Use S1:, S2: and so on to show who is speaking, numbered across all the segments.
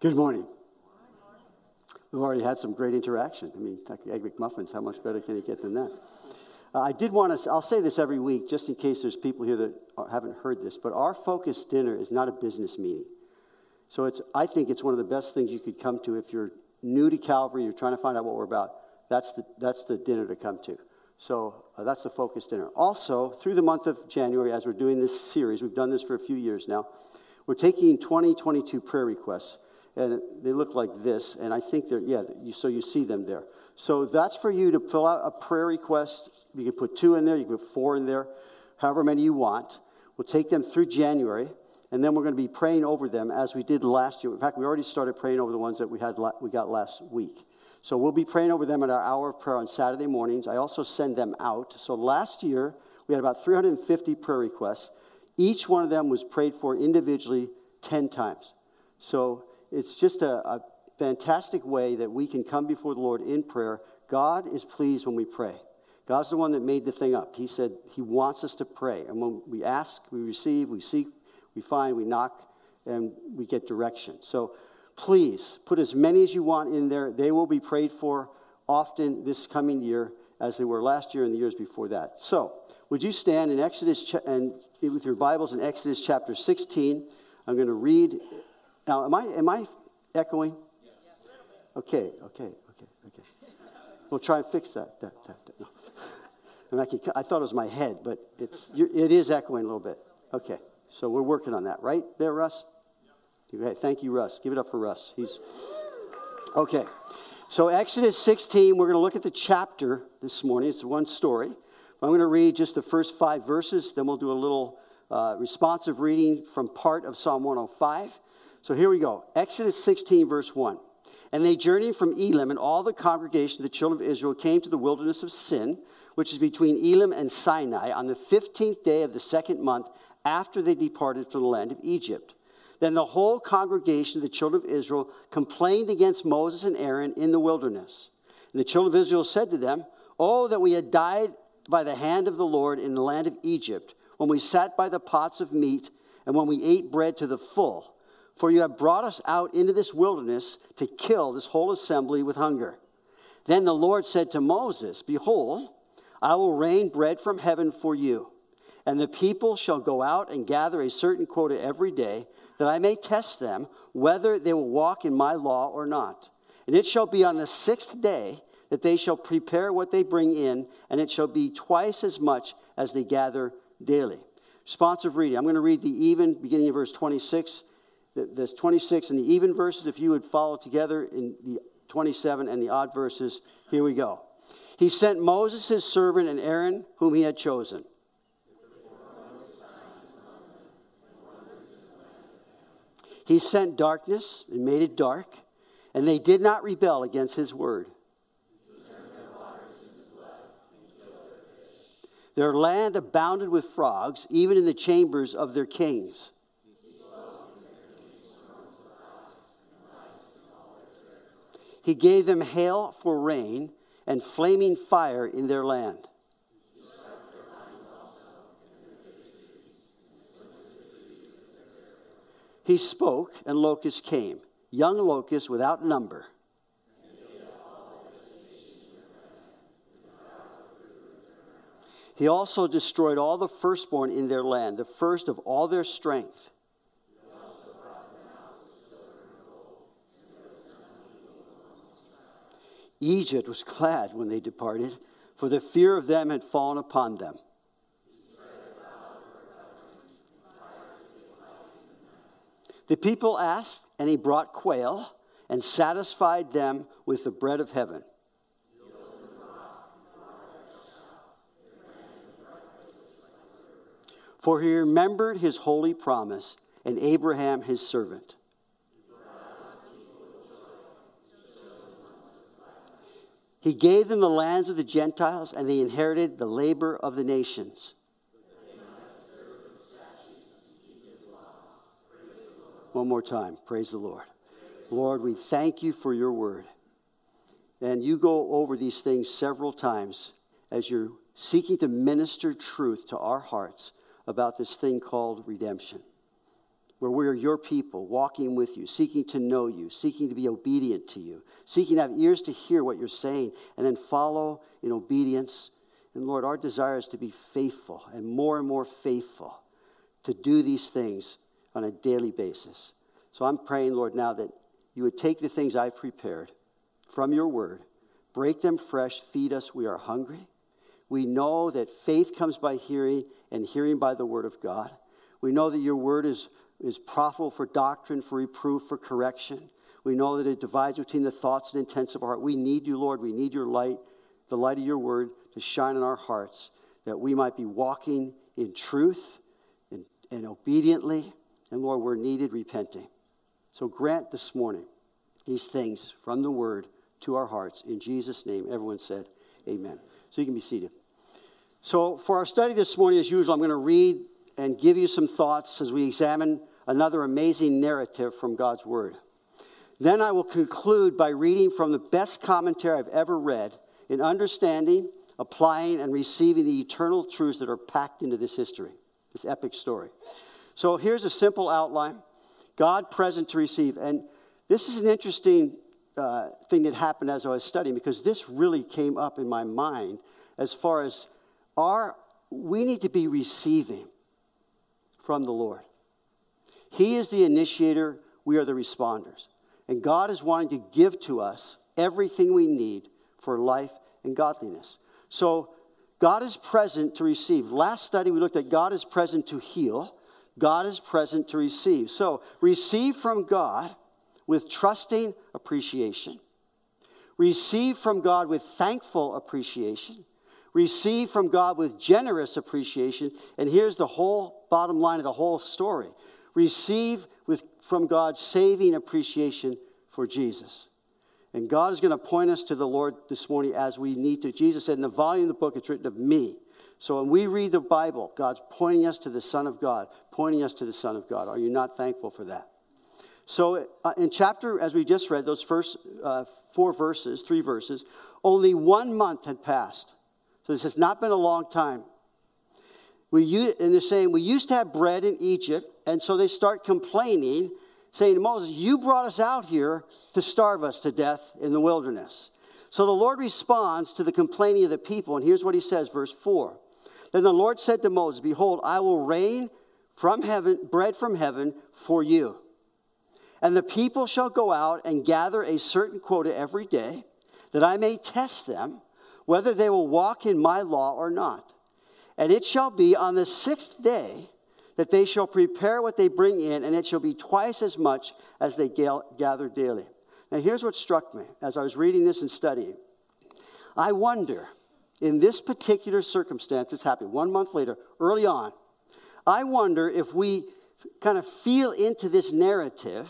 S1: Good morning. We've already had some great interaction. I mean, Egg McMuffins, how much better can it get than that? Uh, I did want to, I'll say this every week just in case there's people here that haven't heard this, but our focus dinner is not a business meeting. So it's, I think it's one of the best things you could come to if you're new to Calvary, you're trying to find out what we're about. That's the, that's the dinner to come to. So uh, that's the focus dinner. Also, through the month of January, as we're doing this series, we've done this for a few years now, we're taking 2022 prayer requests, and they look like this, and I think they're, yeah, you, so you see them there. So that's for you to fill out a prayer request. You can put two in there, you can put four in there, however many you want. We'll take them through January and then we're going to be praying over them as we did last year. In fact, we already started praying over the ones that we, had, we got last week. So we'll be praying over them at our hour of prayer on Saturday mornings. I also send them out. So last year, we had about 350 prayer requests. Each one of them was prayed for individually 10 times. So it's just a, a fantastic way that we can come before the Lord in prayer. God is pleased when we pray. God's the one that made the thing up. He said He wants us to pray. And when we ask, we receive, we seek, we find, we knock, and we get direction. So please put as many as you want in there. They will be prayed for often this coming year as they were last year and the years before that. So, would you stand in Exodus and with your Bibles in Exodus chapter 16? I'm going to read. Now, am I am I echoing? Yes. Okay, okay, okay, okay. We'll try and fix that. that, that, that. No. I thought it was my head, but it's it is echoing a little bit. Okay. So we're working on that, right there, Russ? Okay, thank you, Russ. Give it up for Russ. He's okay. So Exodus 16, we're going to look at the chapter this morning. It's one story. I'm going to read just the first five verses. Then we'll do a little uh, responsive reading from part of Psalm 105. So here we go. Exodus 16, verse 1. And they journeyed from Elim, and all the congregation of the children of Israel came to the wilderness of Sin, which is between Elim and Sinai, on the 15th day of the second month after they departed from the land of Egypt. Then the whole congregation of the children of Israel complained against Moses and Aaron in the wilderness. And the children of Israel said to them, Oh, that we had died by the hand of the Lord in the land of Egypt, when we sat by the pots of meat and when we ate bread to the full. For you have brought us out into this wilderness to kill this whole assembly with hunger. Then the Lord said to Moses, Behold, I will rain bread from heaven for you and the people shall go out and gather a certain quota every day, that I may test them whether they will walk in my law or not. And it shall be on the sixth day that they shall prepare what they bring in, and it shall be twice as much as they gather daily. Responsive reading. I'm going to read the even, beginning of verse 26. There's 26 and the even verses. If you would follow together in the 27 and the odd verses, here we go. He sent Moses, his servant, and Aaron, whom he had chosen. He sent darkness and made it dark, and they did not rebel against his word. Their land abounded with frogs, even in the chambers of their kings. He gave them hail for rain and flaming fire in their land. He spoke, and locusts came, young locusts without number. He also destroyed all the firstborn in their land, the first of all their strength. Egypt was glad when they departed, for the fear of them had fallen upon them. The people asked, and he brought quail and satisfied them with the bread of heaven. For he remembered his holy promise and Abraham his servant. He gave them the lands of the Gentiles, and they inherited the labor of the nations. One more time. Praise the Lord. Lord, we thank you for your word. And you go over these things several times as you're seeking to minister truth to our hearts about this thing called redemption. Where we are your people, walking with you, seeking to know you, seeking to be obedient to you, seeking to have ears to hear what you're saying, and then follow in obedience. And Lord, our desire is to be faithful and more and more faithful to do these things on a daily basis. So I'm praying, Lord, now that you would take the things I've prepared from your word, break them fresh, feed us. We are hungry. We know that faith comes by hearing, and hearing by the word of God. We know that your word is, is profitable for doctrine, for reproof, for correction. We know that it divides between the thoughts and intents of our heart. We need you, Lord. We need your light, the light of your word, to shine in our hearts, that we might be walking in truth and, and obediently. And Lord, we're needed repenting. So grant this morning these things from the word to our hearts. In Jesus' name, everyone said, Amen. So you can be seated. So, for our study this morning, as usual, I'm going to read and give you some thoughts as we examine another amazing narrative from God's Word. Then I will conclude by reading from the best commentary I've ever read in understanding, applying, and receiving the eternal truths that are packed into this history, this epic story. So here's a simple outline God present to receive. And this is an interesting uh, thing that happened as I was studying because this really came up in my mind as far as our, we need to be receiving from the Lord. He is the initiator, we are the responders. And God is wanting to give to us everything we need for life and godliness. So, God is present to receive. Last study, we looked at God is present to heal, God is present to receive. So, receive from God with trusting appreciation, receive from God with thankful appreciation, receive from God with generous appreciation. And here's the whole bottom line of the whole story receive with, from God saving appreciation for Jesus. And God is going to point us to the Lord this morning as we need to. Jesus said, In the volume of the book, it's written of me. So when we read the Bible, God's pointing us to the Son of God, pointing us to the Son of God. Are you not thankful for that? So uh, in chapter, as we just read, those first uh, four verses, three verses, only one month had passed so this has not been a long time. We, and they're saying, We used to have bread in Egypt. And so they start complaining, saying Moses, You brought us out here to starve us to death in the wilderness. So the Lord responds to the complaining of the people. And here's what he says, verse 4. Then the Lord said to Moses, Behold, I will rain from heaven, bread from heaven for you. And the people shall go out and gather a certain quota every day, that I may test them whether they will walk in my law or not. And it shall be on the sixth day that they shall prepare what they bring in, and it shall be twice as much as they gather daily. Now, here's what struck me as I was reading this and studying. I wonder, in this particular circumstance, it's happening one month later, early on, I wonder if we kind of feel into this narrative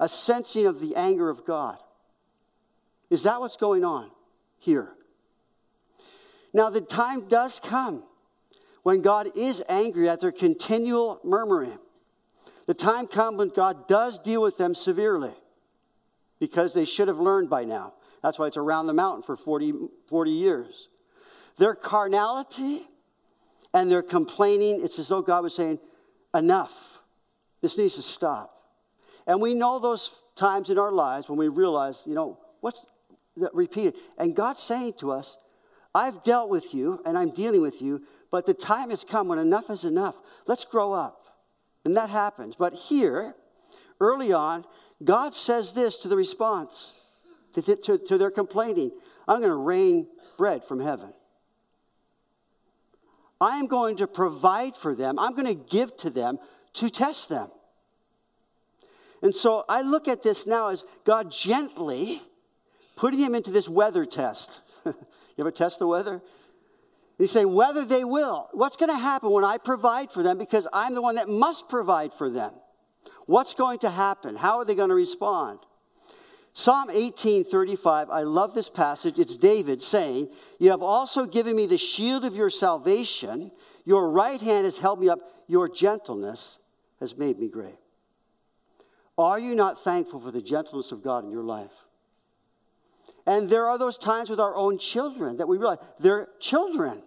S1: a sensing of the anger of God. Is that what's going on here? Now, the time does come when God is angry at their continual murmuring. The time comes when God does deal with them severely because they should have learned by now. That's why it's around the mountain for 40, 40 years. Their carnality and their complaining, it's as though God was saying, Enough. This needs to stop. And we know those times in our lives when we realize, you know, what's that repeated? And God's saying to us, I've dealt with you and I'm dealing with you, but the time has come when enough is enough. Let's grow up. And that happens. But here, early on, God says this to the response to, to, to their complaining I'm going to rain bread from heaven. I am going to provide for them, I'm going to give to them to test them. And so I look at this now as God gently putting him into this weather test. You ever test the weather? He's saying, whether they will. What's going to happen when I provide for them because I'm the one that must provide for them? What's going to happen? How are they going to respond? Psalm 18:35, I love this passage. It's David saying, "You have also given me the shield of your salvation. Your right hand has held me up. Your gentleness has made me great." Are you not thankful for the gentleness of God in your life? And there are those times with our own children that we realize they're children.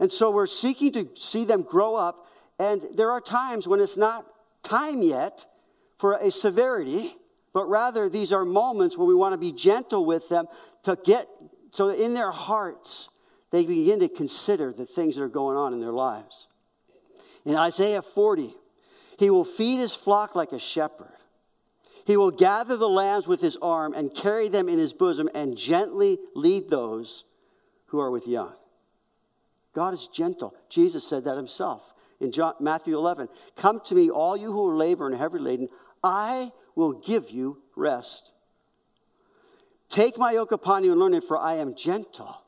S1: And so we're seeking to see them grow up. And there are times when it's not time yet for a severity, but rather these are moments where we want to be gentle with them to get so that in their hearts they begin to consider the things that are going on in their lives. In Isaiah 40, he will feed his flock like a shepherd. He will gather the lambs with his arm and carry them in his bosom and gently lead those who are with young. God is gentle. Jesus said that himself in John, Matthew 11. Come to me, all you who are labor and heavy laden, I will give you rest. Take my yoke upon you and learn it, for I am gentle.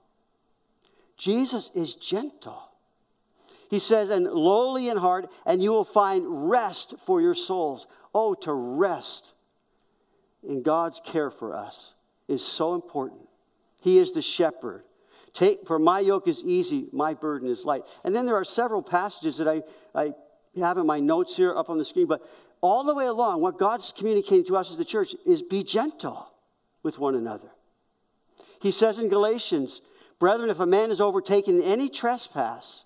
S1: Jesus is gentle. He says, and lowly in heart, and you will find rest for your souls. Oh, to rest in God's care for us is so important. He is the shepherd. Take, for my yoke is easy, my burden is light. And then there are several passages that I, I have in my notes here up on the screen, but all the way along, what God's communicating to us as the church is be gentle with one another. He says in Galatians, Brethren, if a man is overtaken in any trespass,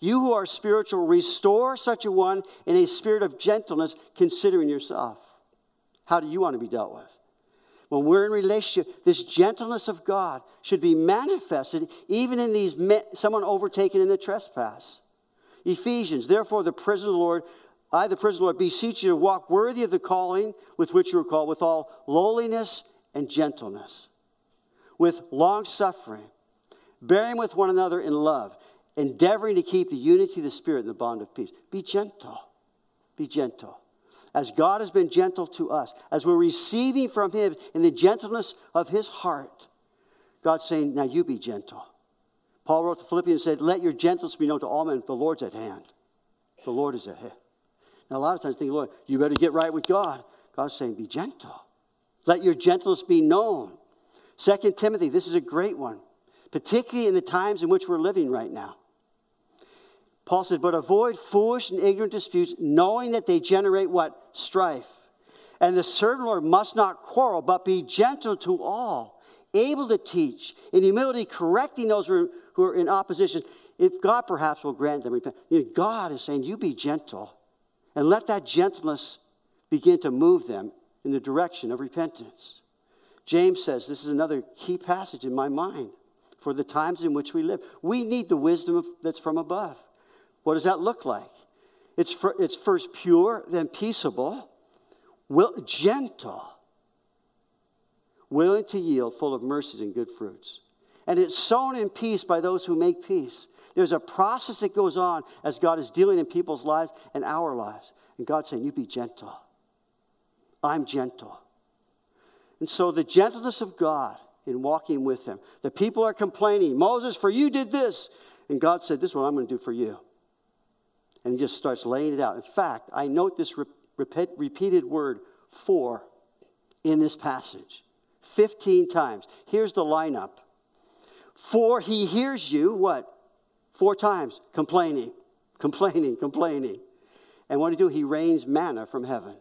S1: you who are spiritual, restore such a one in a spirit of gentleness, considering yourself. How do you want to be dealt with? When we're in relationship, this gentleness of God should be manifested even in these someone overtaken in a trespass. Ephesians, therefore, the prisoner of the Lord, I, the prisoner of the Lord, beseech you to walk worthy of the calling with which you are called, with all lowliness and gentleness, with long suffering, bearing with one another in love, endeavoring to keep the unity of the Spirit in the bond of peace. Be gentle. Be gentle as God has been gentle to us, as we're receiving from Him in the gentleness of His heart, God's saying, Now you be gentle. Paul wrote to Philippians and said, Let your gentleness be known to all men. The Lord's at hand. The Lord is at hand. Now, a lot of times I think, Lord, you better get right with God. God's saying, Be gentle. Let your gentleness be known. Second Timothy, this is a great one, particularly in the times in which we're living right now. Paul said, But avoid foolish and ignorant disputes, knowing that they generate what? Strife. And the servant Lord must not quarrel, but be gentle to all, able to teach, in humility, correcting those who are in opposition. If God perhaps will grant them repentance. God is saying, You be gentle, and let that gentleness begin to move them in the direction of repentance. James says, This is another key passage in my mind for the times in which we live. We need the wisdom that's from above. What does that look like? It's, for, it's first pure, then peaceable, will, gentle, willing to yield, full of mercies and good fruits. And it's sown in peace by those who make peace. There's a process that goes on as God is dealing in people's lives and our lives. And God's saying, You be gentle. I'm gentle. And so the gentleness of God in walking with Him. The people are complaining, Moses, for you did this. And God said, This is what I'm going to do for you and he just starts laying it out. In fact, I note this re- repeat, repeated word for in this passage 15 times. Here's the lineup. For he hears you, what? Four times, complaining, complaining, complaining. And what do he do? He rains manna from heaven.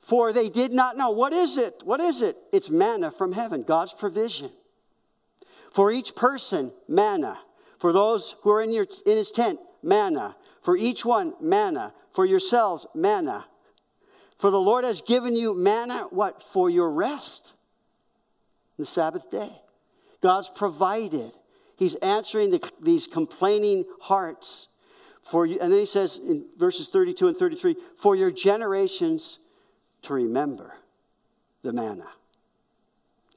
S1: For they did not know. What is it? What is it? It's manna from heaven, God's provision. For each person, manna. For those who are in, your, in his tent, manna. For each one, manna. For yourselves, manna. For the Lord has given you manna, what? For your rest. The Sabbath day. God's provided. He's answering the, these complaining hearts. For you, and then he says in verses 32 and 33 for your generations to remember the manna.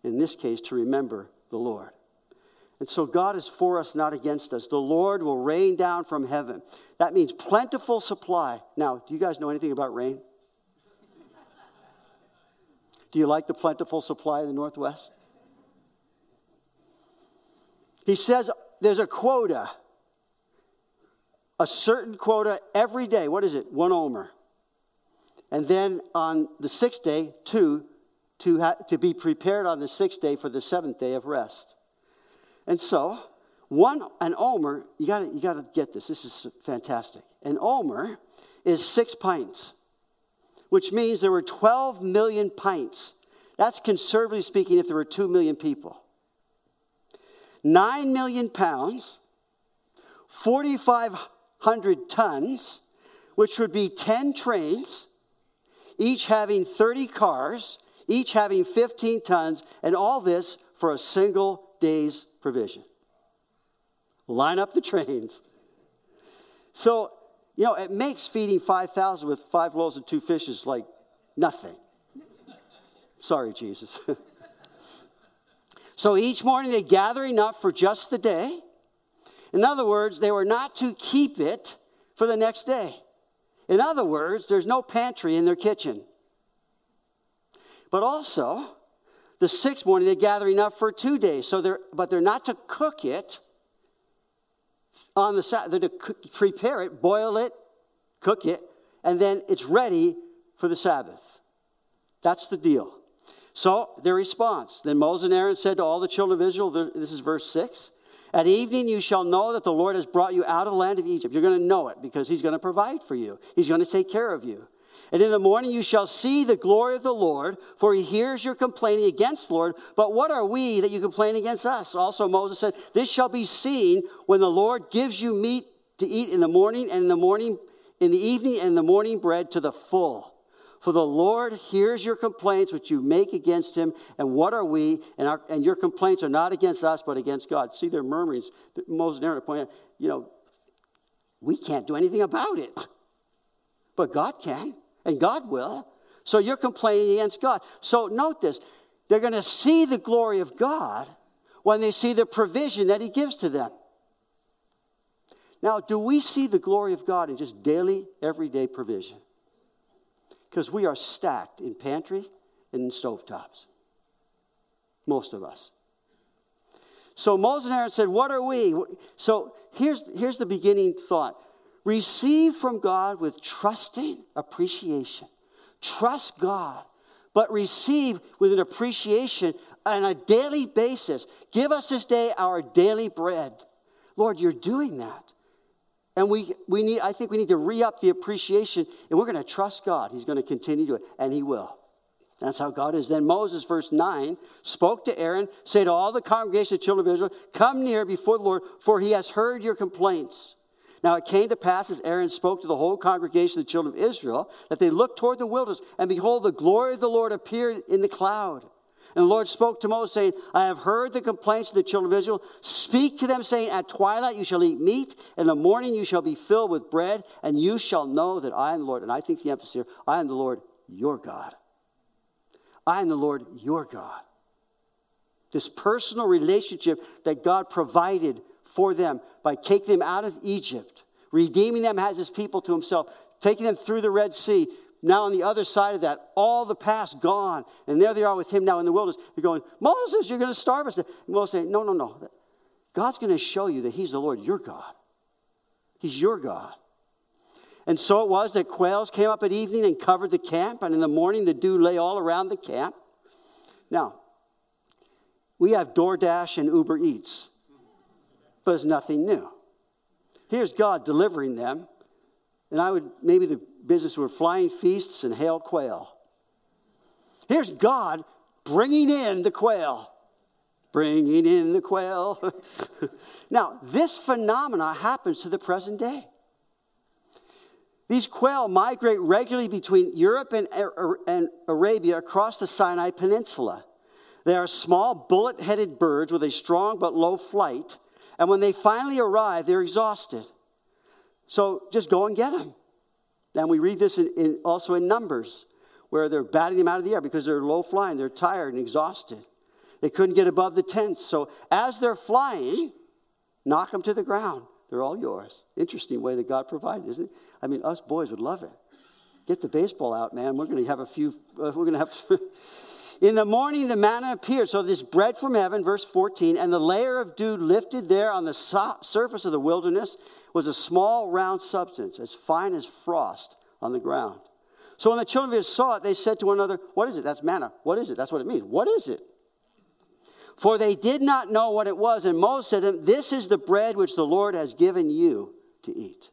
S1: In this case, to remember the Lord. And so God is for us, not against us. The Lord will rain down from heaven. That means plentiful supply. Now, do you guys know anything about rain? Do you like the plentiful supply in the Northwest? He says there's a quota, a certain quota every day. What is it? One omer. And then on the sixth day, two, to, ha- to be prepared on the sixth day for the seventh day of rest. And so, one, an omer, you gotta, you gotta get this. This is fantastic. An omer is six pints, which means there were 12 million pints. That's conservatively speaking if there were 2 million people. 9 million pounds, 4,500 tons, which would be 10 trains, each having 30 cars, each having 15 tons, and all this for a single day's provision. Line up the trains. So, you know, it makes feeding 5,000 with five loaves and two fishes like nothing. Sorry, Jesus. so each morning they gather enough for just the day. In other words, they were not to keep it for the next day. In other words, there's no pantry in their kitchen. But also, the sixth morning they gather enough for two days. So they're, but they're not to cook it on the they're to prepare it, boil it, cook it, and then it's ready for the Sabbath. That's the deal. So their response. Then Moses and Aaron said to all the children of Israel, this is verse 6 At evening you shall know that the Lord has brought you out of the land of Egypt. You're going to know it because he's going to provide for you, he's going to take care of you. And in the morning you shall see the glory of the Lord, for he hears your complaining against Lord. But what are we that you complain against us? Also Moses said, This shall be seen when the Lord gives you meat to eat in the morning and in the morning, in the evening and in the morning bread to the full. For the Lord hears your complaints which you make against him. And what are we? And, our, and your complaints are not against us, but against God. See their murmurings. Moses and Aaron are pointing out, you know, we can't do anything about it. But God can, and God will. So you're complaining against God. So note this they're going to see the glory of God when they see the provision that He gives to them. Now, do we see the glory of God in just daily, everyday provision? because we are stacked in pantry and in stovetops. Most of us. So Moses and Aaron said, What are we? So here's, here's the beginning thought receive from God with trusting appreciation. Trust God, but receive with an appreciation on a daily basis. Give us this day our daily bread. Lord, you're doing that. And we, we need, I think we need to re up the appreciation, and we're going to trust God. He's going to continue to it, and He will. That's how God is. Then Moses, verse 9, spoke to Aaron, say to all the congregation of children of Israel, Come near before the Lord, for he has heard your complaints. Now it came to pass as Aaron spoke to the whole congregation of the children of Israel that they looked toward the wilderness, and behold, the glory of the Lord appeared in the cloud. And the Lord spoke to Moses, saying, I have heard the complaints of the children of Israel. Speak to them, saying, At twilight you shall eat meat, in the morning you shall be filled with bread, and you shall know that I am the Lord. And I think the emphasis here I am the Lord your God. I am the Lord your God. This personal relationship that God provided for them by taking them out of Egypt, redeeming them as his people to himself, taking them through the Red Sea, now, on the other side of that, all the past gone. And there they are with him now in the wilderness. They're going, Moses, you're going to starve us. And Moses saying, No, no, no. God's going to show you that he's the Lord, your God. He's your God. And so it was that quails came up at evening and covered the camp, and in the morning the dew lay all around the camp. Now, we have DoorDash and Uber Eats, but it's nothing new. Here's God delivering them, and I would maybe the business were flying feasts and hail quail. Here's God bringing in the quail. Bringing in the quail. now, this phenomena happens to the present day. These quail migrate regularly between Europe and, and Arabia across the Sinai Peninsula. They are small, bullet headed birds with a strong but low flight, and when they finally arrive, they're exhausted. So just go and get them. And we read this in, in, also in Numbers, where they're batting them out of the air because they're low flying, they're tired and exhausted. They couldn't get above the tents. So as they're flying, knock them to the ground. They're all yours. Interesting way that God provided, isn't it? I mean, us boys would love it. Get the baseball out, man. We're going to have a few, uh, we're going to have. In the morning, the manna appeared. So, this bread from heaven, verse 14, and the layer of dew lifted there on the so- surface of the wilderness was a small round substance, as fine as frost on the ground. So when the children of Israel saw it, they said to one another, What is it? That's manna. What is it? That's what it means. What is it? For they did not know what it was. And Moses said to them, This is the bread which the Lord has given you to eat.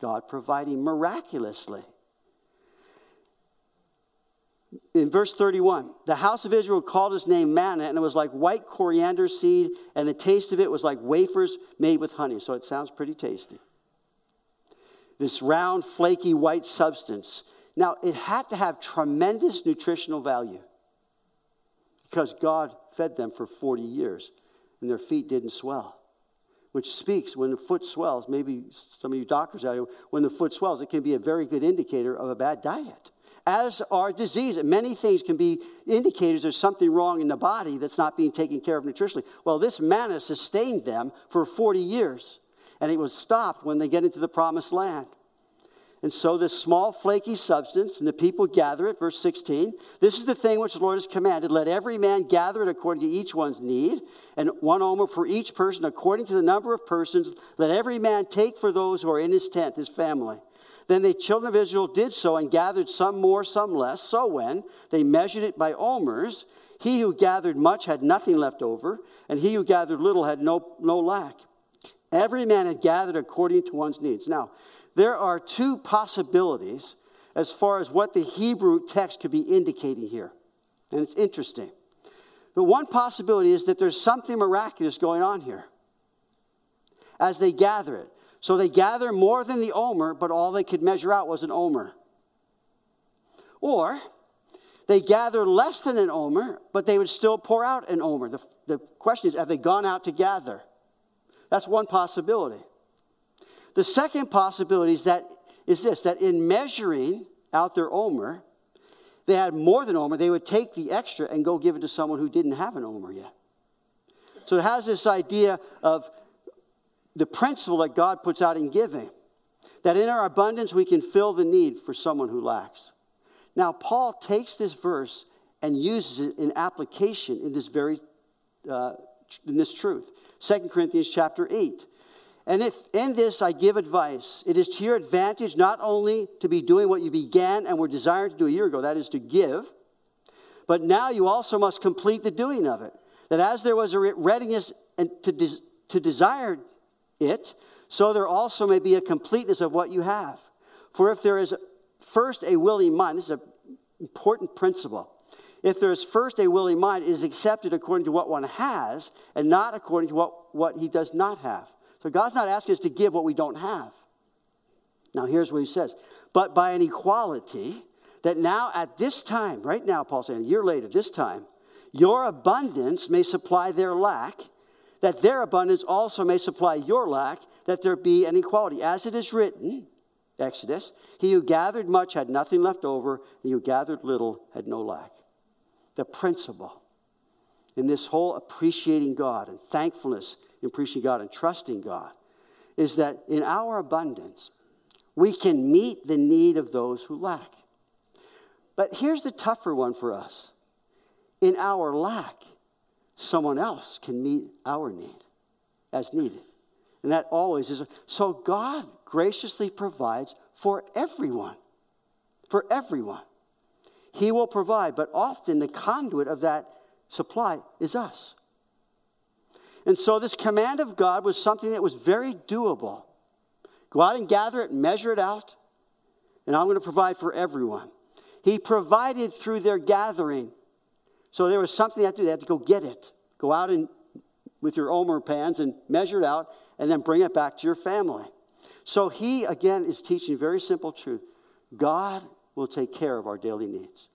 S1: God providing miraculously in verse 31, the house of Israel called his name manna, and it was like white coriander seed, and the taste of it was like wafers made with honey. So it sounds pretty tasty. this round, flaky white substance. Now, it had to have tremendous nutritional value because God fed them for 40 years and their feet didn't swell. Which speaks when the foot swells, maybe some of you doctors out here, when the foot swells, it can be a very good indicator of a bad diet. As are disease. Many things can be indicators there's something wrong in the body that's not being taken care of nutritionally. Well, this manna sustained them for 40 years, and it was stopped when they get into the promised land. And so, this small, flaky substance, and the people gather it, verse 16. This is the thing which the Lord has commanded. Let every man gather it according to each one's need, and one omer for each person according to the number of persons. Let every man take for those who are in his tent, his family. Then the children of Israel did so and gathered some more, some less. So when they measured it by omers, he who gathered much had nothing left over, and he who gathered little had no, no lack. Every man had gathered according to one's needs. Now, there are two possibilities as far as what the Hebrew text could be indicating here. And it's interesting. The one possibility is that there's something miraculous going on here as they gather it. So they gather more than the omer, but all they could measure out was an omer. Or they gather less than an omer, but they would still pour out an omer. The, the question is have they gone out to gather? That's one possibility. The second possibility is that is this that in measuring out their omer, they had more than omer, they would take the extra and go give it to someone who didn't have an omer yet. So it has this idea of the principle that God puts out in giving, that in our abundance we can fill the need for someone who lacks. Now, Paul takes this verse and uses it in application in this very uh, in this truth. 2 Corinthians chapter 8. And if in this I give advice, it is to your advantage not only to be doing what you began and were desiring to do a year ago, that is to give, but now you also must complete the doing of it. That as there was a readiness and to, to desire it, so there also may be a completeness of what you have. For if there is first a willing mind, this is an important principle. If there is first a willing mind, it is accepted according to what one has and not according to what, what he does not have. So God's not asking us to give what we don't have. Now, here's what he says But by an equality, that now at this time, right now, Paul's saying, a year later, this time, your abundance may supply their lack, that their abundance also may supply your lack, that there be an equality. As it is written, Exodus, he who gathered much had nothing left over, and he who gathered little had no lack. The principle in this whole appreciating God and thankfulness in appreciating God and trusting God is that in our abundance, we can meet the need of those who lack. But here's the tougher one for us in our lack, someone else can meet our need as needed. And that always is. So God graciously provides for everyone. For everyone. He will provide, but often the conduit of that supply is us. And so, this command of God was something that was very doable. Go out and gather it, measure it out, and I'm going to provide for everyone. He provided through their gathering. So, there was something they had to do. They had to go get it. Go out and with your omer pans and measure it out, and then bring it back to your family. So, he again is teaching a very simple truth God will take care of our daily needs.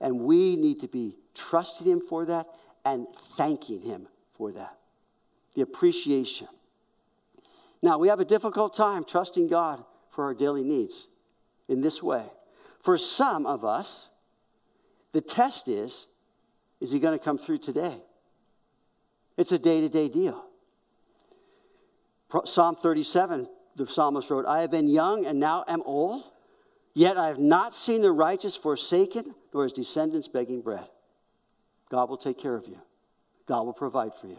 S1: And we need to be trusting Him for that and thanking Him for that. The appreciation. Now, we have a difficult time trusting God for our daily needs in this way. For some of us, the test is is he going to come through today? It's a day to day deal. Psalm 37, the psalmist wrote, I have been young and now am old, yet I have not seen the righteous forsaken, nor his descendants begging bread. God will take care of you. God will provide for you.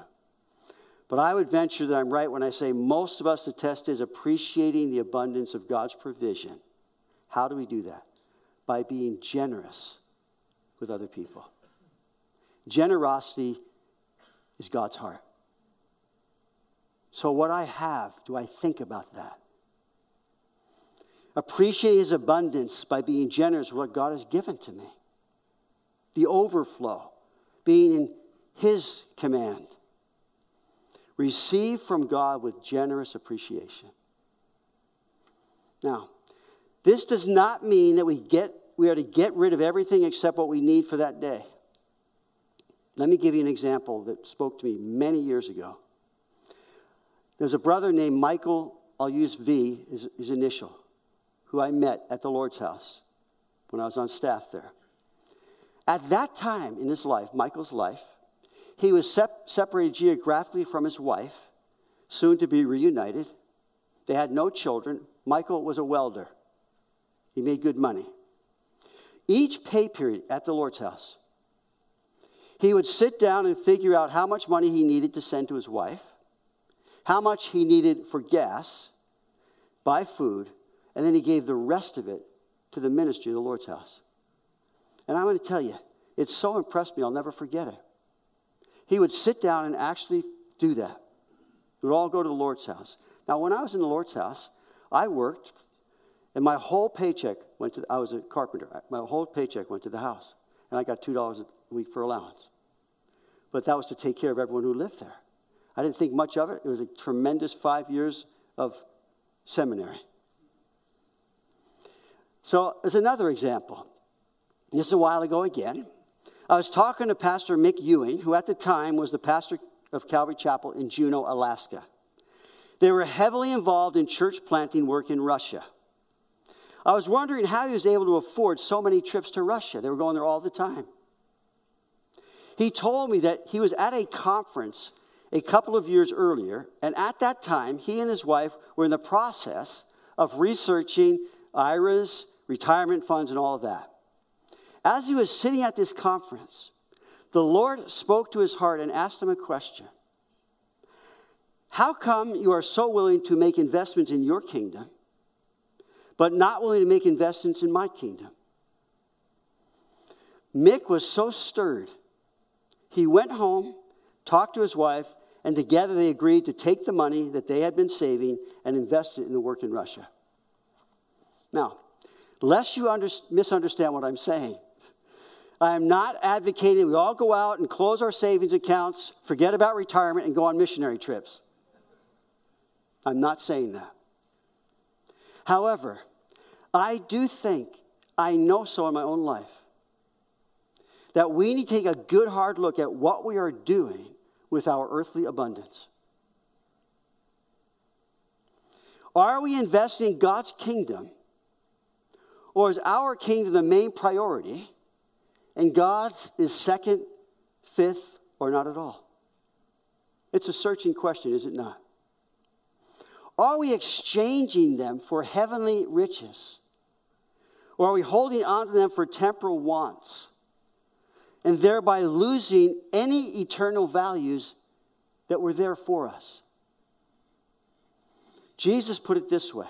S1: But I would venture that I'm right when I say most of us, the test is appreciating the abundance of God's provision. How do we do that? By being generous with other people. Generosity is God's heart. So, what I have, do I think about that? Appreciate his abundance by being generous with what God has given to me. The overflow, being in his command. Receive from God with generous appreciation. Now, this does not mean that we, get, we are to get rid of everything except what we need for that day. Let me give you an example that spoke to me many years ago. There's a brother named Michael, I'll use V, his, his initial, who I met at the Lord's house when I was on staff there. At that time in his life, Michael's life, he was sep- separated geographically from his wife, soon to be reunited. They had no children. Michael was a welder, he made good money. Each pay period at the Lord's house, he would sit down and figure out how much money he needed to send to his wife, how much he needed for gas, buy food, and then he gave the rest of it to the ministry of the Lord's house. And I'm going to tell you, it so impressed me, I'll never forget it. He would sit down and actually do that. We would all go to the Lord's house. Now, when I was in the Lord's house, I worked, and my whole paycheck went to, I was a carpenter, my whole paycheck went to the house. And I got $2 a week for allowance. But that was to take care of everyone who lived there. I didn't think much of it. It was a tremendous five years of seminary. So, as another example, is a while ago again. I was talking to Pastor Mick Ewing, who at the time was the pastor of Calvary Chapel in Juneau, Alaska. They were heavily involved in church planting work in Russia. I was wondering how he was able to afford so many trips to Russia. They were going there all the time. He told me that he was at a conference a couple of years earlier, and at that time, he and his wife were in the process of researching IRAs, retirement funds, and all of that. As he was sitting at this conference, the Lord spoke to his heart and asked him a question How come you are so willing to make investments in your kingdom, but not willing to make investments in my kingdom? Mick was so stirred. He went home, talked to his wife, and together they agreed to take the money that they had been saving and invest it in the work in Russia. Now, lest you under, misunderstand what I'm saying, I am not advocating we all go out and close our savings accounts, forget about retirement, and go on missionary trips. I'm not saying that. However, I do think, I know so in my own life, that we need to take a good hard look at what we are doing with our earthly abundance. Are we investing in God's kingdom? Or is our kingdom the main priority and God's is second, fifth, or not at all? It's a searching question, is it not? Are we exchanging them for heavenly riches? Or are we holding on to them for temporal wants and thereby losing any eternal values that were there for us? Jesus put it this way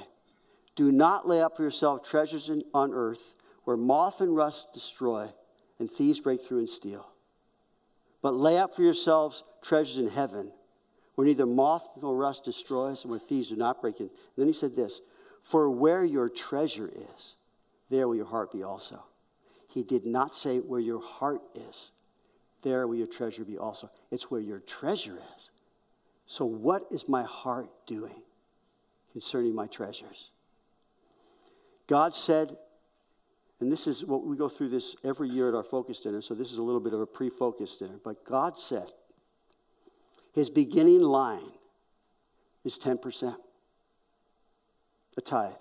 S1: Do not lay up for yourself treasures in, on earth where moth and rust destroy and thieves break through and steal. But lay up for yourselves treasures in heaven, where neither moth nor rust destroys, and where thieves do not break in. And then he said this For where your treasure is, there will your heart be also. He did not say where your heart is, there will your treasure be also. It's where your treasure is. So, what is my heart doing concerning my treasures? God said and this is what we go through this every year at our focus dinner, so this is a little bit of a pre focus dinner. But God said his beginning line is 10%, a tithe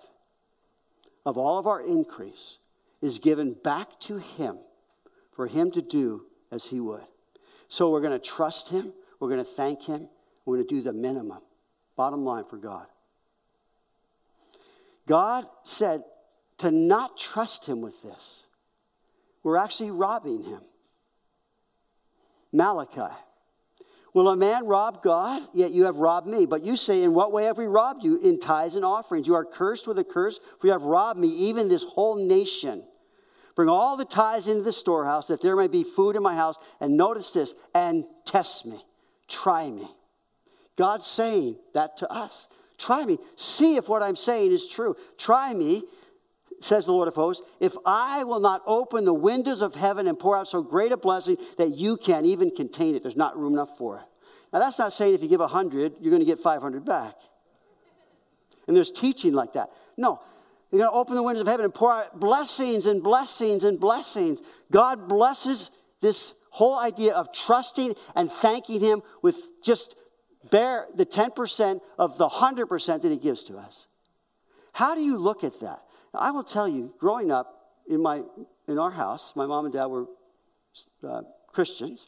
S1: of all of our increase is given back to him for him to do as he would. So we're going to trust him, we're going to thank him, we're going to do the minimum. Bottom line for God. God said, to not trust him with this. We're actually robbing him. Malachi. Will a man rob God? Yet you have robbed me. But you say, In what way have we robbed you? In tithes and offerings. You are cursed with a curse, for you have robbed me, even this whole nation. Bring all the tithes into the storehouse, that there may be food in my house. And notice this, and test me. Try me. God's saying that to us. Try me. See if what I'm saying is true. Try me says the Lord of hosts, if I will not open the windows of heaven and pour out so great a blessing that you can't even contain it, there's not room enough for it. Now, that's not saying if you give 100, you're going to get 500 back. And there's teaching like that. No, You're going to open the windows of heaven and pour out blessings and blessings and blessings. God blesses this whole idea of trusting and thanking Him with just bear the 10% of the 100% that He gives to us. How do you look at that? I will tell you, growing up in, my, in our house, my mom and dad were uh, Christians.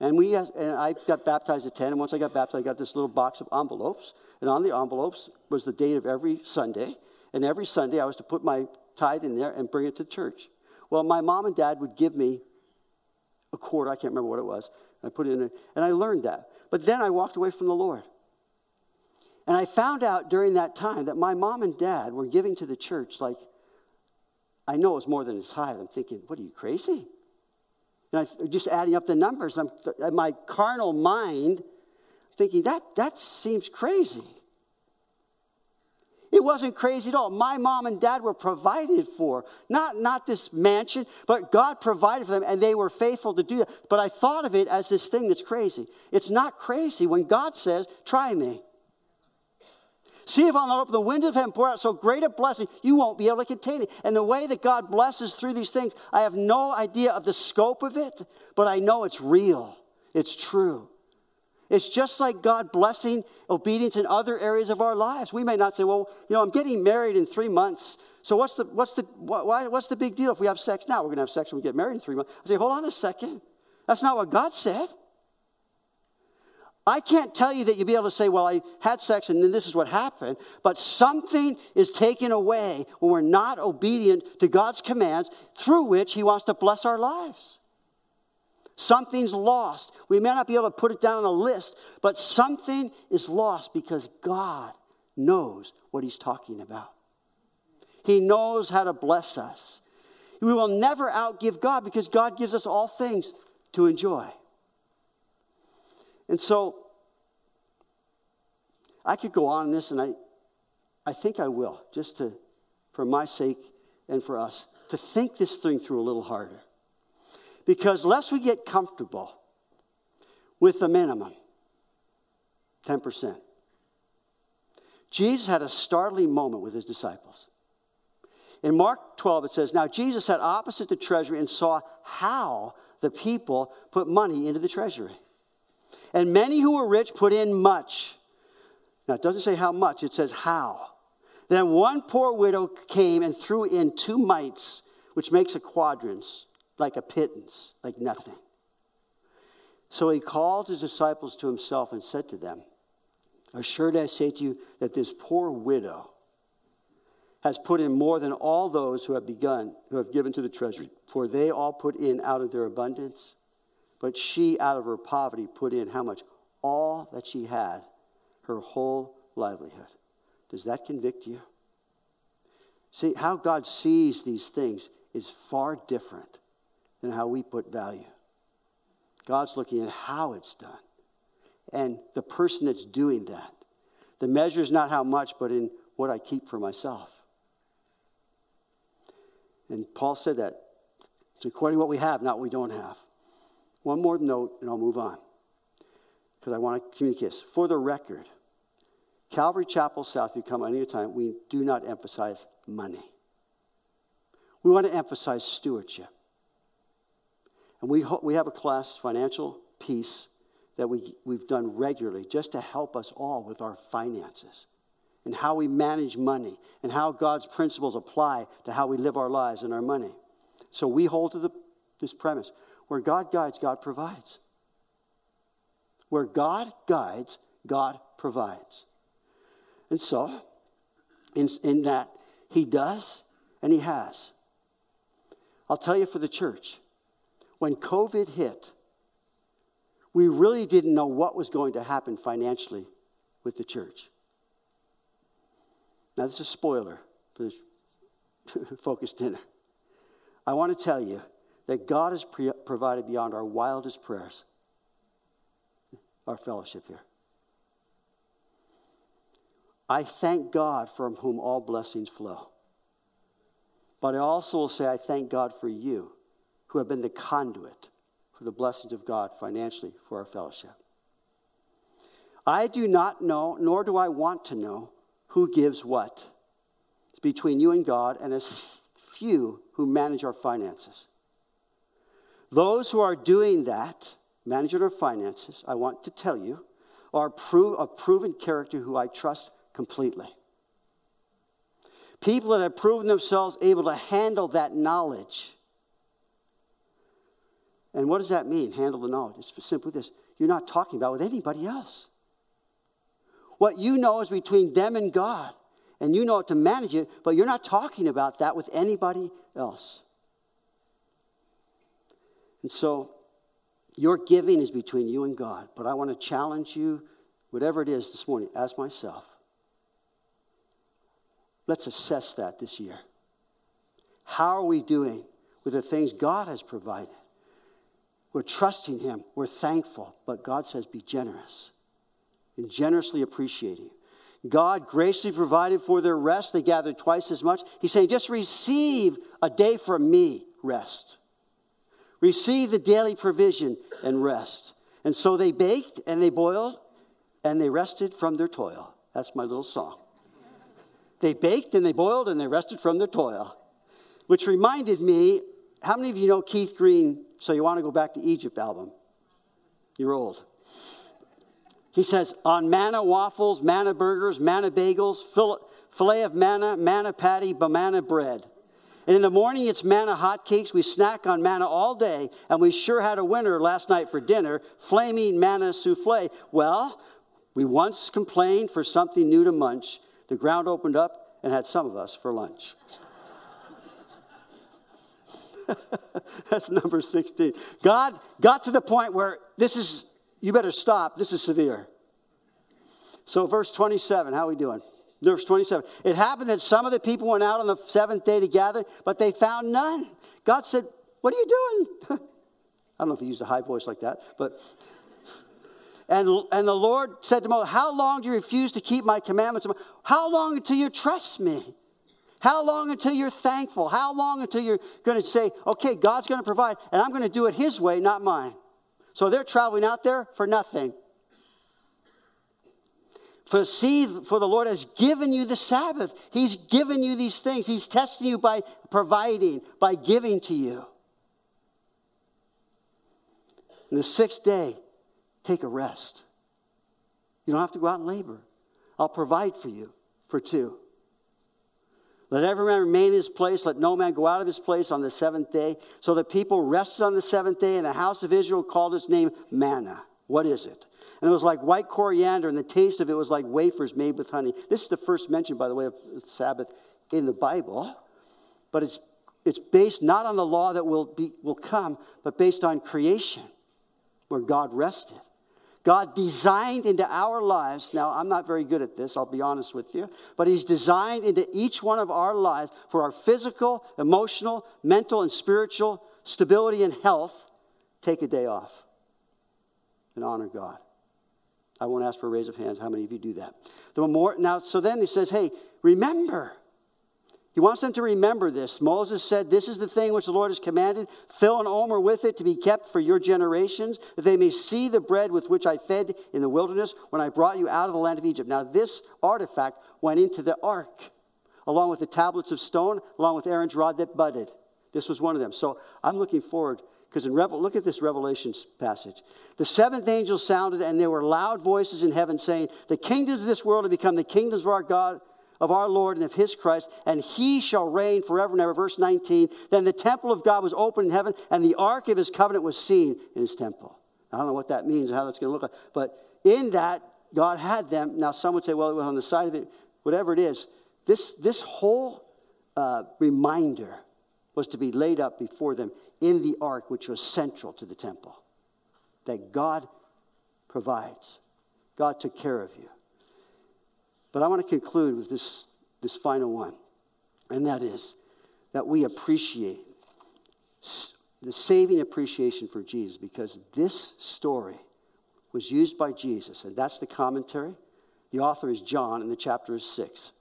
S1: And, we, and I got baptized at 10, and once I got baptized, I got this little box of envelopes. And on the envelopes was the date of every Sunday. And every Sunday, I was to put my tithe in there and bring it to church. Well, my mom and dad would give me a quarter, I can't remember what it was. I put it in, and I learned that. But then I walked away from the Lord. And I found out during that time that my mom and dad were giving to the church like, I know it was more than his tithe. I'm thinking, what are you, crazy? And I just adding up the numbers. I'm, my carnal mind thinking, that, that seems crazy. It wasn't crazy at all. My mom and dad were provided for. Not, not this mansion, but God provided for them, and they were faithful to do that. But I thought of it as this thing that's crazy. It's not crazy when God says, Try me. See if I'll not open the windows of heaven, pour out so great a blessing, you won't be able to contain it. And the way that God blesses through these things, I have no idea of the scope of it, but I know it's real, it's true. It's just like God blessing obedience in other areas of our lives. We may not say, well, you know, I'm getting married in three months. So what's the, what's the, why, what's the big deal if we have sex now? We're going to have sex when we get married in three months. I say, hold on a second. That's not what God said. I can't tell you that you'll be able to say, well, I had sex and then this is what happened, but something is taken away when we're not obedient to God's commands through which He wants to bless our lives. Something's lost. We may not be able to put it down on a list, but something is lost because God knows what He's talking about. He knows how to bless us. We will never outgive God because God gives us all things to enjoy. And so, I could go on this, and I, I think I will, just to, for my sake and for us, to think this thing through a little harder. Because lest we get comfortable with the minimum, 10%, Jesus had a startling moment with his disciples. In Mark 12, it says, Now Jesus sat opposite the treasury and saw how the people put money into the treasury. And many who were rich put in much. Now, it doesn't say how much, it says how. Then one poor widow came and threw in two mites, which makes a quadrans like a pittance, like nothing. So he called his disciples to himself and said to them, Assuredly I say to you that this poor widow has put in more than all those who have begun, who have given to the treasury, for they all put in out of their abundance, but she out of her poverty put in how much? All that she had, her whole livelihood. Does that convict you? See, how God sees these things is far different than how we put value. God's looking at how it's done and the person that's doing that. The measure is not how much, but in what I keep for myself. And Paul said that it's according to what we have, not what we don't have. One more note, and I'll move on because I want to communicate this. For the record, Calvary Chapel South, if you come any time, we do not emphasize money. We want to emphasize stewardship. And we, ho- we have a class, Financial Peace, that we, we've done regularly just to help us all with our finances and how we manage money and how God's principles apply to how we live our lives and our money. So we hold to the, this premise where God guides, God provides. Where God guides, God provides. And so, in, in that, He does and He has. I'll tell you for the church, when COVID hit, we really didn't know what was going to happen financially with the church. Now, this is a spoiler for this focused dinner. I want to tell you that God has pre- provided beyond our wildest prayers our fellowship here. I thank God from whom all blessings flow. But I also will say, I thank God for you who have been the conduit for the blessings of God financially for our fellowship. I do not know, nor do I want to know, who gives what. It's between you and God and a few who manage our finances. Those who are doing that, managing our finances, I want to tell you, are a proven character who I trust completely. People that have proven themselves able to handle that knowledge. And what does that mean, handle the knowledge? It's simply this you're not talking about with anybody else. What you know is between them and God, and you know how to manage it, but you're not talking about that with anybody else. And so, your giving is between you and God, but I want to challenge you, whatever it is this morning, as myself Let's assess that this year. How are we doing with the things God has provided? We're trusting Him, we're thankful, but God says, be generous and generously appreciating. God graciously provided for their rest. They gathered twice as much. He's saying, just receive a day from me, rest. Receive the daily provision and rest. And so they baked and they boiled and they rested from their toil. That's my little song. They baked and they boiled and they rested from their toil. Which reminded me how many of you know Keith Green, So You Want to Go Back to Egypt album? You're old. He says, on manna waffles, manna burgers, manna bagels, filet of manna, manna patty, banana bread. And in the morning, it's manna hotcakes. We snack on manna all day, and we sure had a winner last night for dinner flaming manna souffle. Well, we once complained for something new to munch the ground opened up and had some of us for lunch. That's number 16. God got to the point where this is, you better stop, this is severe. So, verse 27, how are we doing? Verse 27. It happened that some of the people went out on the seventh day to gather, but they found none. God said, What are you doing? I don't know if he used a high voice like that, but and, and the Lord said to Moses, How long do you refuse to keep my commandments? How long until you trust me? How long until you're thankful? How long until you're going to say, Okay, God's going to provide, and I'm going to do it His way, not mine? So they're traveling out there for nothing. For see, for the Lord has given you the Sabbath. He's given you these things. He's testing you by providing, by giving to you. And the sixth day, Take a rest. You don't have to go out and labor. I'll provide for you for two. Let every man remain in his place. Let no man go out of his place on the seventh day. So the people rested on the seventh day, and the house of Israel called its name manna. What is it? And it was like white coriander, and the taste of it was like wafers made with honey. This is the first mention, by the way, of Sabbath in the Bible. But it's, it's based not on the law that will, be, will come, but based on creation, where God rested. God designed into our lives, now I'm not very good at this, I'll be honest with you, but He's designed into each one of our lives for our physical, emotional, mental, and spiritual stability and health. Take a day off and honor God. I won't ask for a raise of hands. How many of you do that? The now, so then he says, hey, remember he wants them to remember this. Moses said, This is the thing which the Lord has commanded. Fill an omer with it to be kept for your generations, that they may see the bread with which I fed in the wilderness when I brought you out of the land of Egypt. Now, this artifact went into the ark, along with the tablets of stone, along with Aaron's rod that budded. This was one of them. So I'm looking forward because in Revel, look at this Revelation passage. The seventh angel sounded, and there were loud voices in heaven saying, The kingdoms of this world have become the kingdoms of our God of our Lord and of his Christ, and he shall reign forever and ever. Verse 19. Then the temple of God was opened in heaven, and the ark of his covenant was seen in his temple. I don't know what that means and how that's going to look like, but in that, God had them. Now, some would say, well, it was on the side of it, whatever it is. This, this whole uh, reminder was to be laid up before them in the ark, which was central to the temple. That God provides, God took care of you. But I want to conclude with this, this final one, and that is that we appreciate the saving appreciation for Jesus because this story was used by Jesus, and that's the commentary. The author is John, and the chapter is six.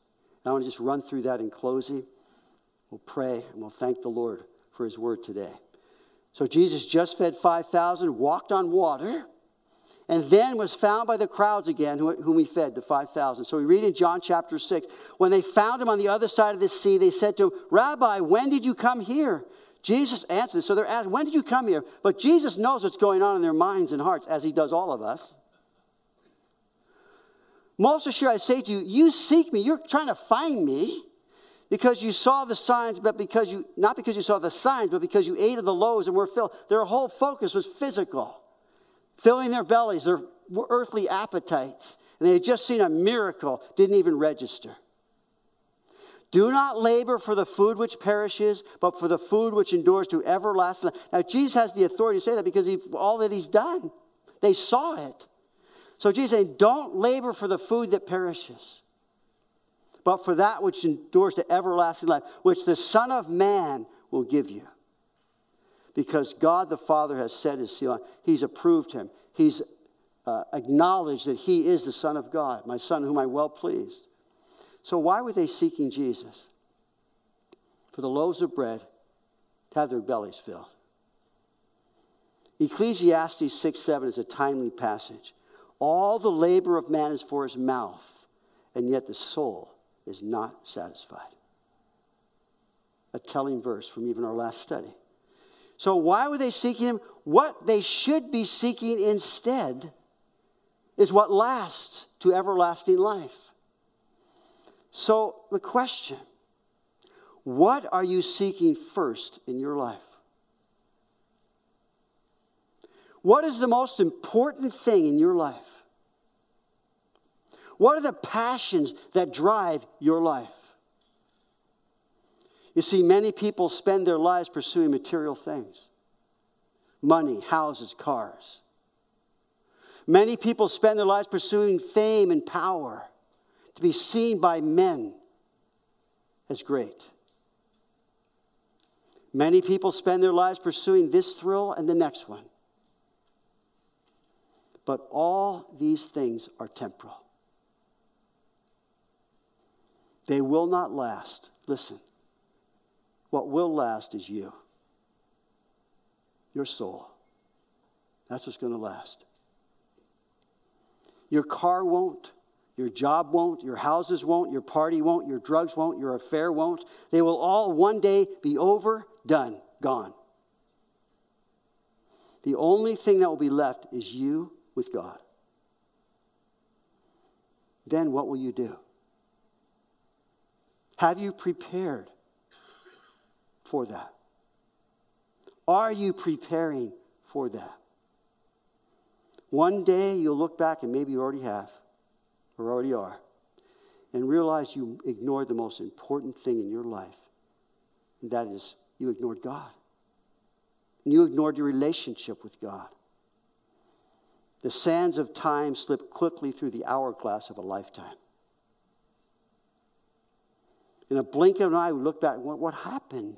S1: And I want to just run through that in closing. We'll pray and we'll thank the Lord for his word today. So Jesus just fed 5,000, walked on water, and then was found by the crowds again, whom he fed, the 5,000. So we read in John chapter 6 when they found him on the other side of the sea, they said to him, Rabbi, when did you come here? Jesus answered. So they're asked, When did you come here? But Jesus knows what's going on in their minds and hearts, as he does all of us. Most assured, I say to you, you seek me. You're trying to find me because you saw the signs, but because you, not because you saw the signs, but because you ate of the loaves and were filled. Their whole focus was physical filling their bellies, their earthly appetites. And they had just seen a miracle, didn't even register. Do not labor for the food which perishes, but for the food which endures to everlasting. Now, Jesus has the authority to say that because all that he's done. They saw it. So Jesus saying, don't labor for the food that perishes, but for that which endures to everlasting life, which the Son of Man will give you because God the Father has set his seal on. He's approved him. He's uh, acknowledged that he is the Son of God, my Son, whom I'm well pleased. So, why were they seeking Jesus? For the loaves of bread to have their bellies filled. Ecclesiastes 6 7 is a timely passage. All the labor of man is for his mouth, and yet the soul is not satisfied. A telling verse from even our last study. So, why were they seeking him? What they should be seeking instead is what lasts to everlasting life. So, the question what are you seeking first in your life? What is the most important thing in your life? What are the passions that drive your life? You see, many people spend their lives pursuing material things money, houses, cars. Many people spend their lives pursuing fame and power to be seen by men as great. Many people spend their lives pursuing this thrill and the next one. But all these things are temporal. They will not last. Listen, what will last is you, your soul. That's what's going to last. Your car won't. Your job won't, your houses won't, your party won't, your drugs won't, your affair won't. They will all one day be over, done, gone. The only thing that will be left is you with God. Then what will you do? Have you prepared for that? Are you preparing for that? One day you'll look back, and maybe you already have, or already are, and realize you ignored the most important thing in your life, and that is you ignored God. And you ignored your relationship with God. The sands of time slip quickly through the hourglass of a lifetime. In a blink of an eye, we look back, what, what happened?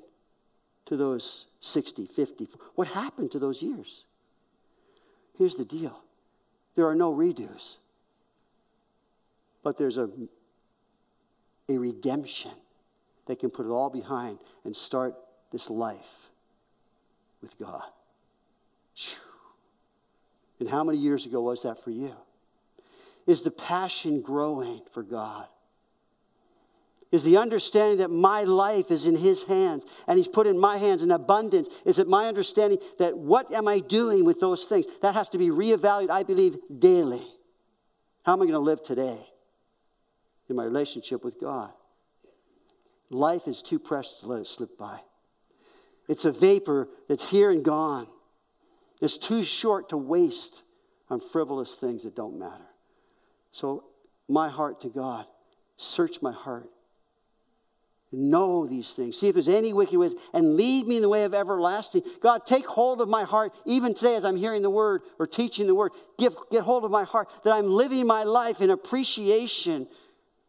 S1: to those 60, 50? What happened to those years? Here's the deal there are no redos, but there's a, a redemption that can put it all behind and start this life with God. And how many years ago was that for you? Is the passion growing for God? Is the understanding that my life is in his hands and he's put in my hands in abundance. Is it my understanding that what am i doing with those things? That has to be reevaluated i believe daily. How am i going to live today in my relationship with god? Life is too precious to let it slip by. It's a vapor that's here and gone. It's too short to waste on frivolous things that don't matter. So my heart to god search my heart know these things. See if there's any wicked ways and lead me in the way of everlasting. God, take hold of my heart even today as I'm hearing the word or teaching the word. Give, get hold of my heart that I'm living my life in appreciation,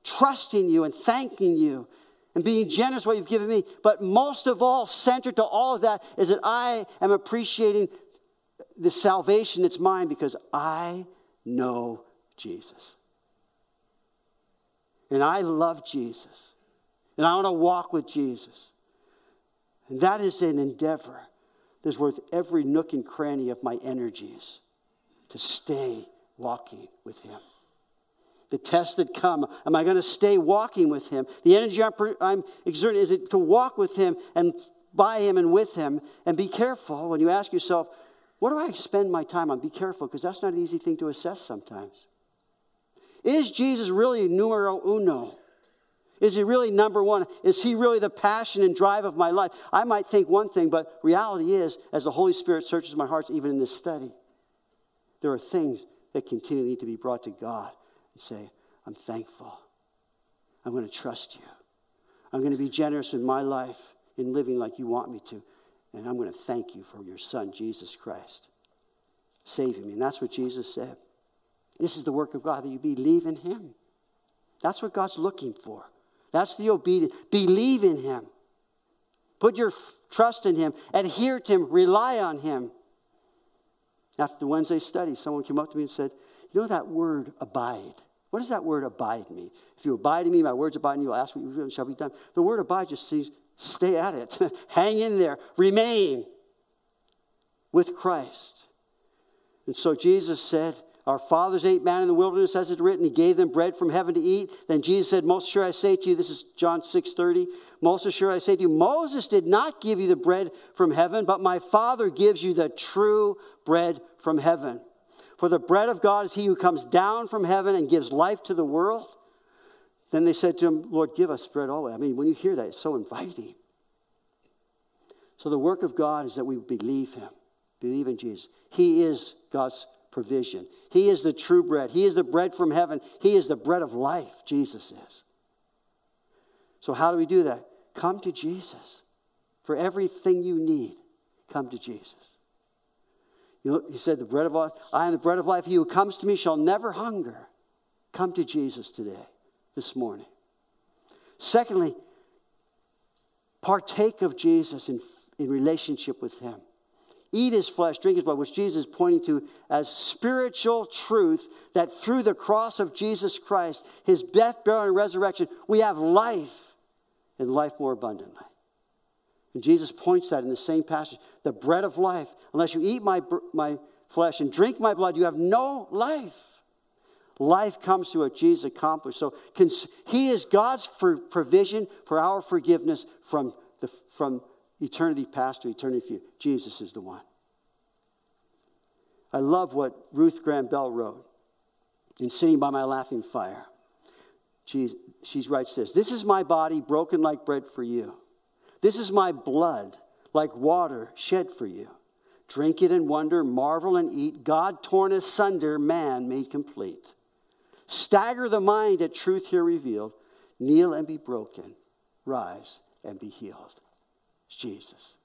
S1: trusting you and thanking you and being generous what you've given me. But most of all, centered to all of that is that I am appreciating the salvation that's mine because I know Jesus. And I love Jesus. And I want to walk with Jesus. And that is an endeavor that's worth every nook and cranny of my energies to stay walking with Him. The test that come, am I going to stay walking with Him? The energy I'm exerting, is it to walk with Him and by Him and with Him? And be careful when you ask yourself, what do I spend my time on? Be careful because that's not an easy thing to assess sometimes. Is Jesus really numero uno? Is he really number one? Is he really the passion and drive of my life? I might think one thing, but reality is, as the Holy Spirit searches my heart, even in this study, there are things that continually need to be brought to God and say, I'm thankful. I'm going to trust you. I'm going to be generous in my life in living like you want me to. And I'm going to thank you for your son, Jesus Christ, saving me. And that's what Jesus said. This is the work of God, that you believe in him. That's what God's looking for. That's the obedience. Believe in him. Put your trust in him. Adhere to him. Rely on him. After the Wednesday study, someone came up to me and said, You know that word abide? What does that word abide mean? If you abide in me, my words abide in you, you'll ask what you will shall be done. The word abide just says, stay at it, hang in there, remain with Christ. And so Jesus said, our fathers ate man in the wilderness, as it written, He gave them bread from heaven to eat. Then Jesus said, Most sure I say to you, this is John 6 30. Most sure I say to you, Moses did not give you the bread from heaven, but my Father gives you the true bread from heaven. For the bread of God is he who comes down from heaven and gives life to the world. Then they said to him, Lord, give us bread always. I mean, when you hear that, it's so inviting. So the work of God is that we believe him, believe in Jesus. He is God's provision. He is the true bread. He is the bread from heaven. He is the bread of life, Jesus is. So, how do we do that? Come to Jesus. For everything you need, come to Jesus. You know, he said, The bread of life, I am the bread of life. He who comes to me shall never hunger. Come to Jesus today, this morning. Secondly, partake of Jesus in, in relationship with him eat his flesh, drink his blood, which Jesus is pointing to as spiritual truth that through the cross of Jesus Christ, his death, burial, and resurrection, we have life and life more abundantly. And Jesus points that in the same passage the bread of life, unless you eat my, my flesh and drink my blood, you have no life. Life comes through what Jesus accomplished. So he is God's provision for our forgiveness from, the, from eternity past to eternity future. Jesus is the one. I love what Ruth Graham Bell wrote in Sitting by My Laughing Fire. She, she writes this This is my body broken like bread for you. This is my blood like water shed for you. Drink it and wonder, marvel and eat. God torn asunder, man made complete. Stagger the mind at truth here revealed. Kneel and be broken. Rise and be healed. Jesus,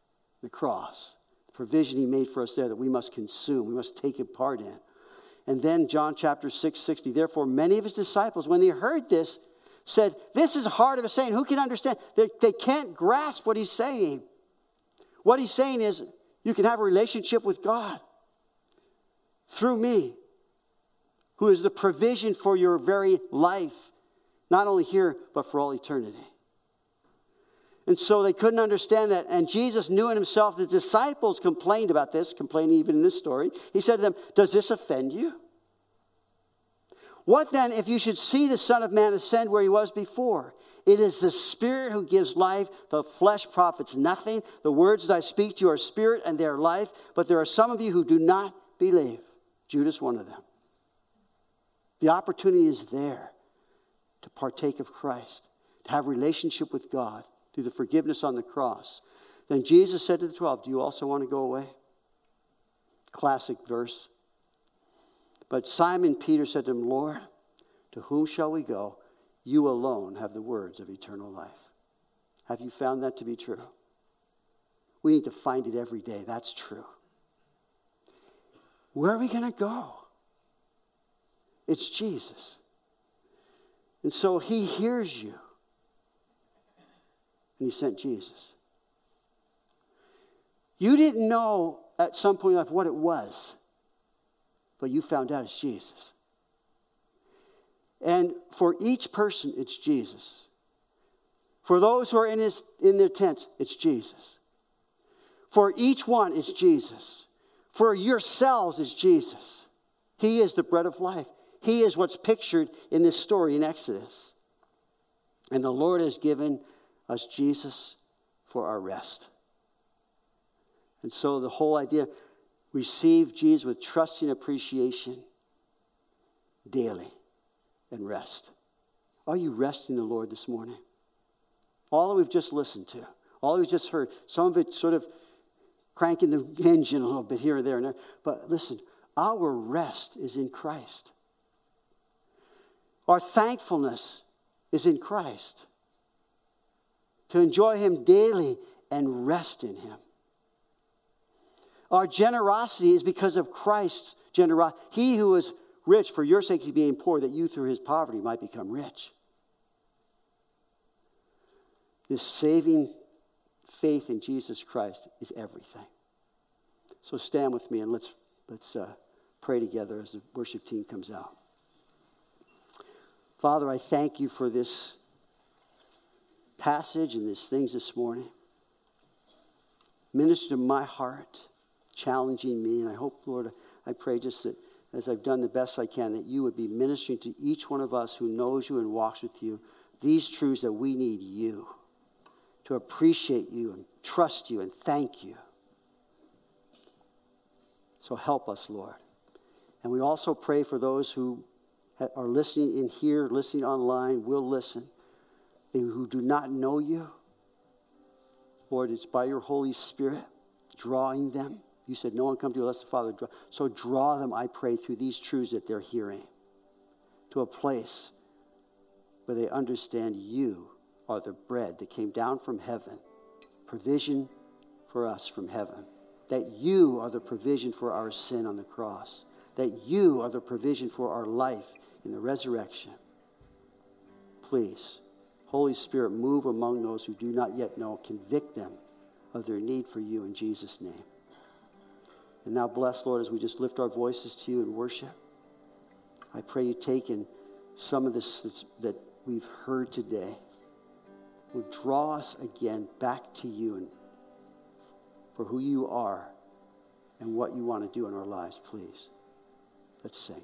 S1: the cross, the provision he made for us there that we must consume, we must take a part in. And then John chapter 6, 60. Therefore, many of his disciples, when they heard this, said, This is hard of a saying. Who can understand? They, they can't grasp what he's saying. What he's saying is, you can have a relationship with God through me, who is the provision for your very life, not only here, but for all eternity. And so they couldn't understand that. And Jesus knew in himself, the disciples complained about this, complaining even in this story. He said to them, Does this offend you? What then if you should see the Son of Man ascend where he was before? It is the Spirit who gives life. The flesh profits nothing. The words that I speak to you are spirit and they are life. But there are some of you who do not believe. Judas, one of them. The opportunity is there to partake of Christ, to have relationship with God through the forgiveness on the cross. Then Jesus said to the 12, Do you also want to go away? Classic verse. But Simon Peter said to him, Lord, to whom shall we go? You alone have the words of eternal life. Have you found that to be true? We need to find it every day. That's true. Where are we going to go? It's Jesus. And so he hears you and he sent Jesus. You didn't know at some point in life what it was, but you found out it's Jesus. And for each person, it's Jesus. For those who are in, his, in their tents, it's Jesus. For each one, it's Jesus. For yourselves, it's Jesus. He is the bread of life. He is what's pictured in this story in Exodus. And the Lord has given us Jesus for our rest. And so the whole idea receive Jesus with trusting appreciation daily and rest. Are you resting the Lord this morning? All that we've just listened to, all we've just heard, some of it sort of cranking the engine a little bit here or there and there. But listen, our rest is in Christ. Our thankfulness is in Christ. To enjoy Him daily and rest in Him. Our generosity is because of Christ's generosity. He who is rich for your sake, He being poor, that you through His poverty might become rich. This saving faith in Jesus Christ is everything. So stand with me and let's, let's uh, pray together as the worship team comes out. Father, I thank you for this passage and these things this morning. Minister to my heart, challenging me, and I hope, Lord, I pray just that as I've done the best I can, that you would be ministering to each one of us who knows you and walks with you these truths that we need you to appreciate you and trust you and thank you. So help us, Lord. And we also pray for those who are listening in here, listening online, will listen, who do not know you. Lord, it's by your Holy Spirit drawing them. You said, No one come to you unless the Father draw. So draw them, I pray, through these truths that they're hearing to a place where they understand you are the bread that came down from heaven, provision for us from heaven. That you are the provision for our sin on the cross. That you are the provision for our life in the resurrection. Please, Holy Spirit, move among those who do not yet know. Convict them of their need for you in Jesus' name. And now, bless, Lord, as we just lift our voices to you in worship. I pray you take in some of this that we've heard today would draw us again back to you and for who you are and what you want to do in our lives, please. Let's sing.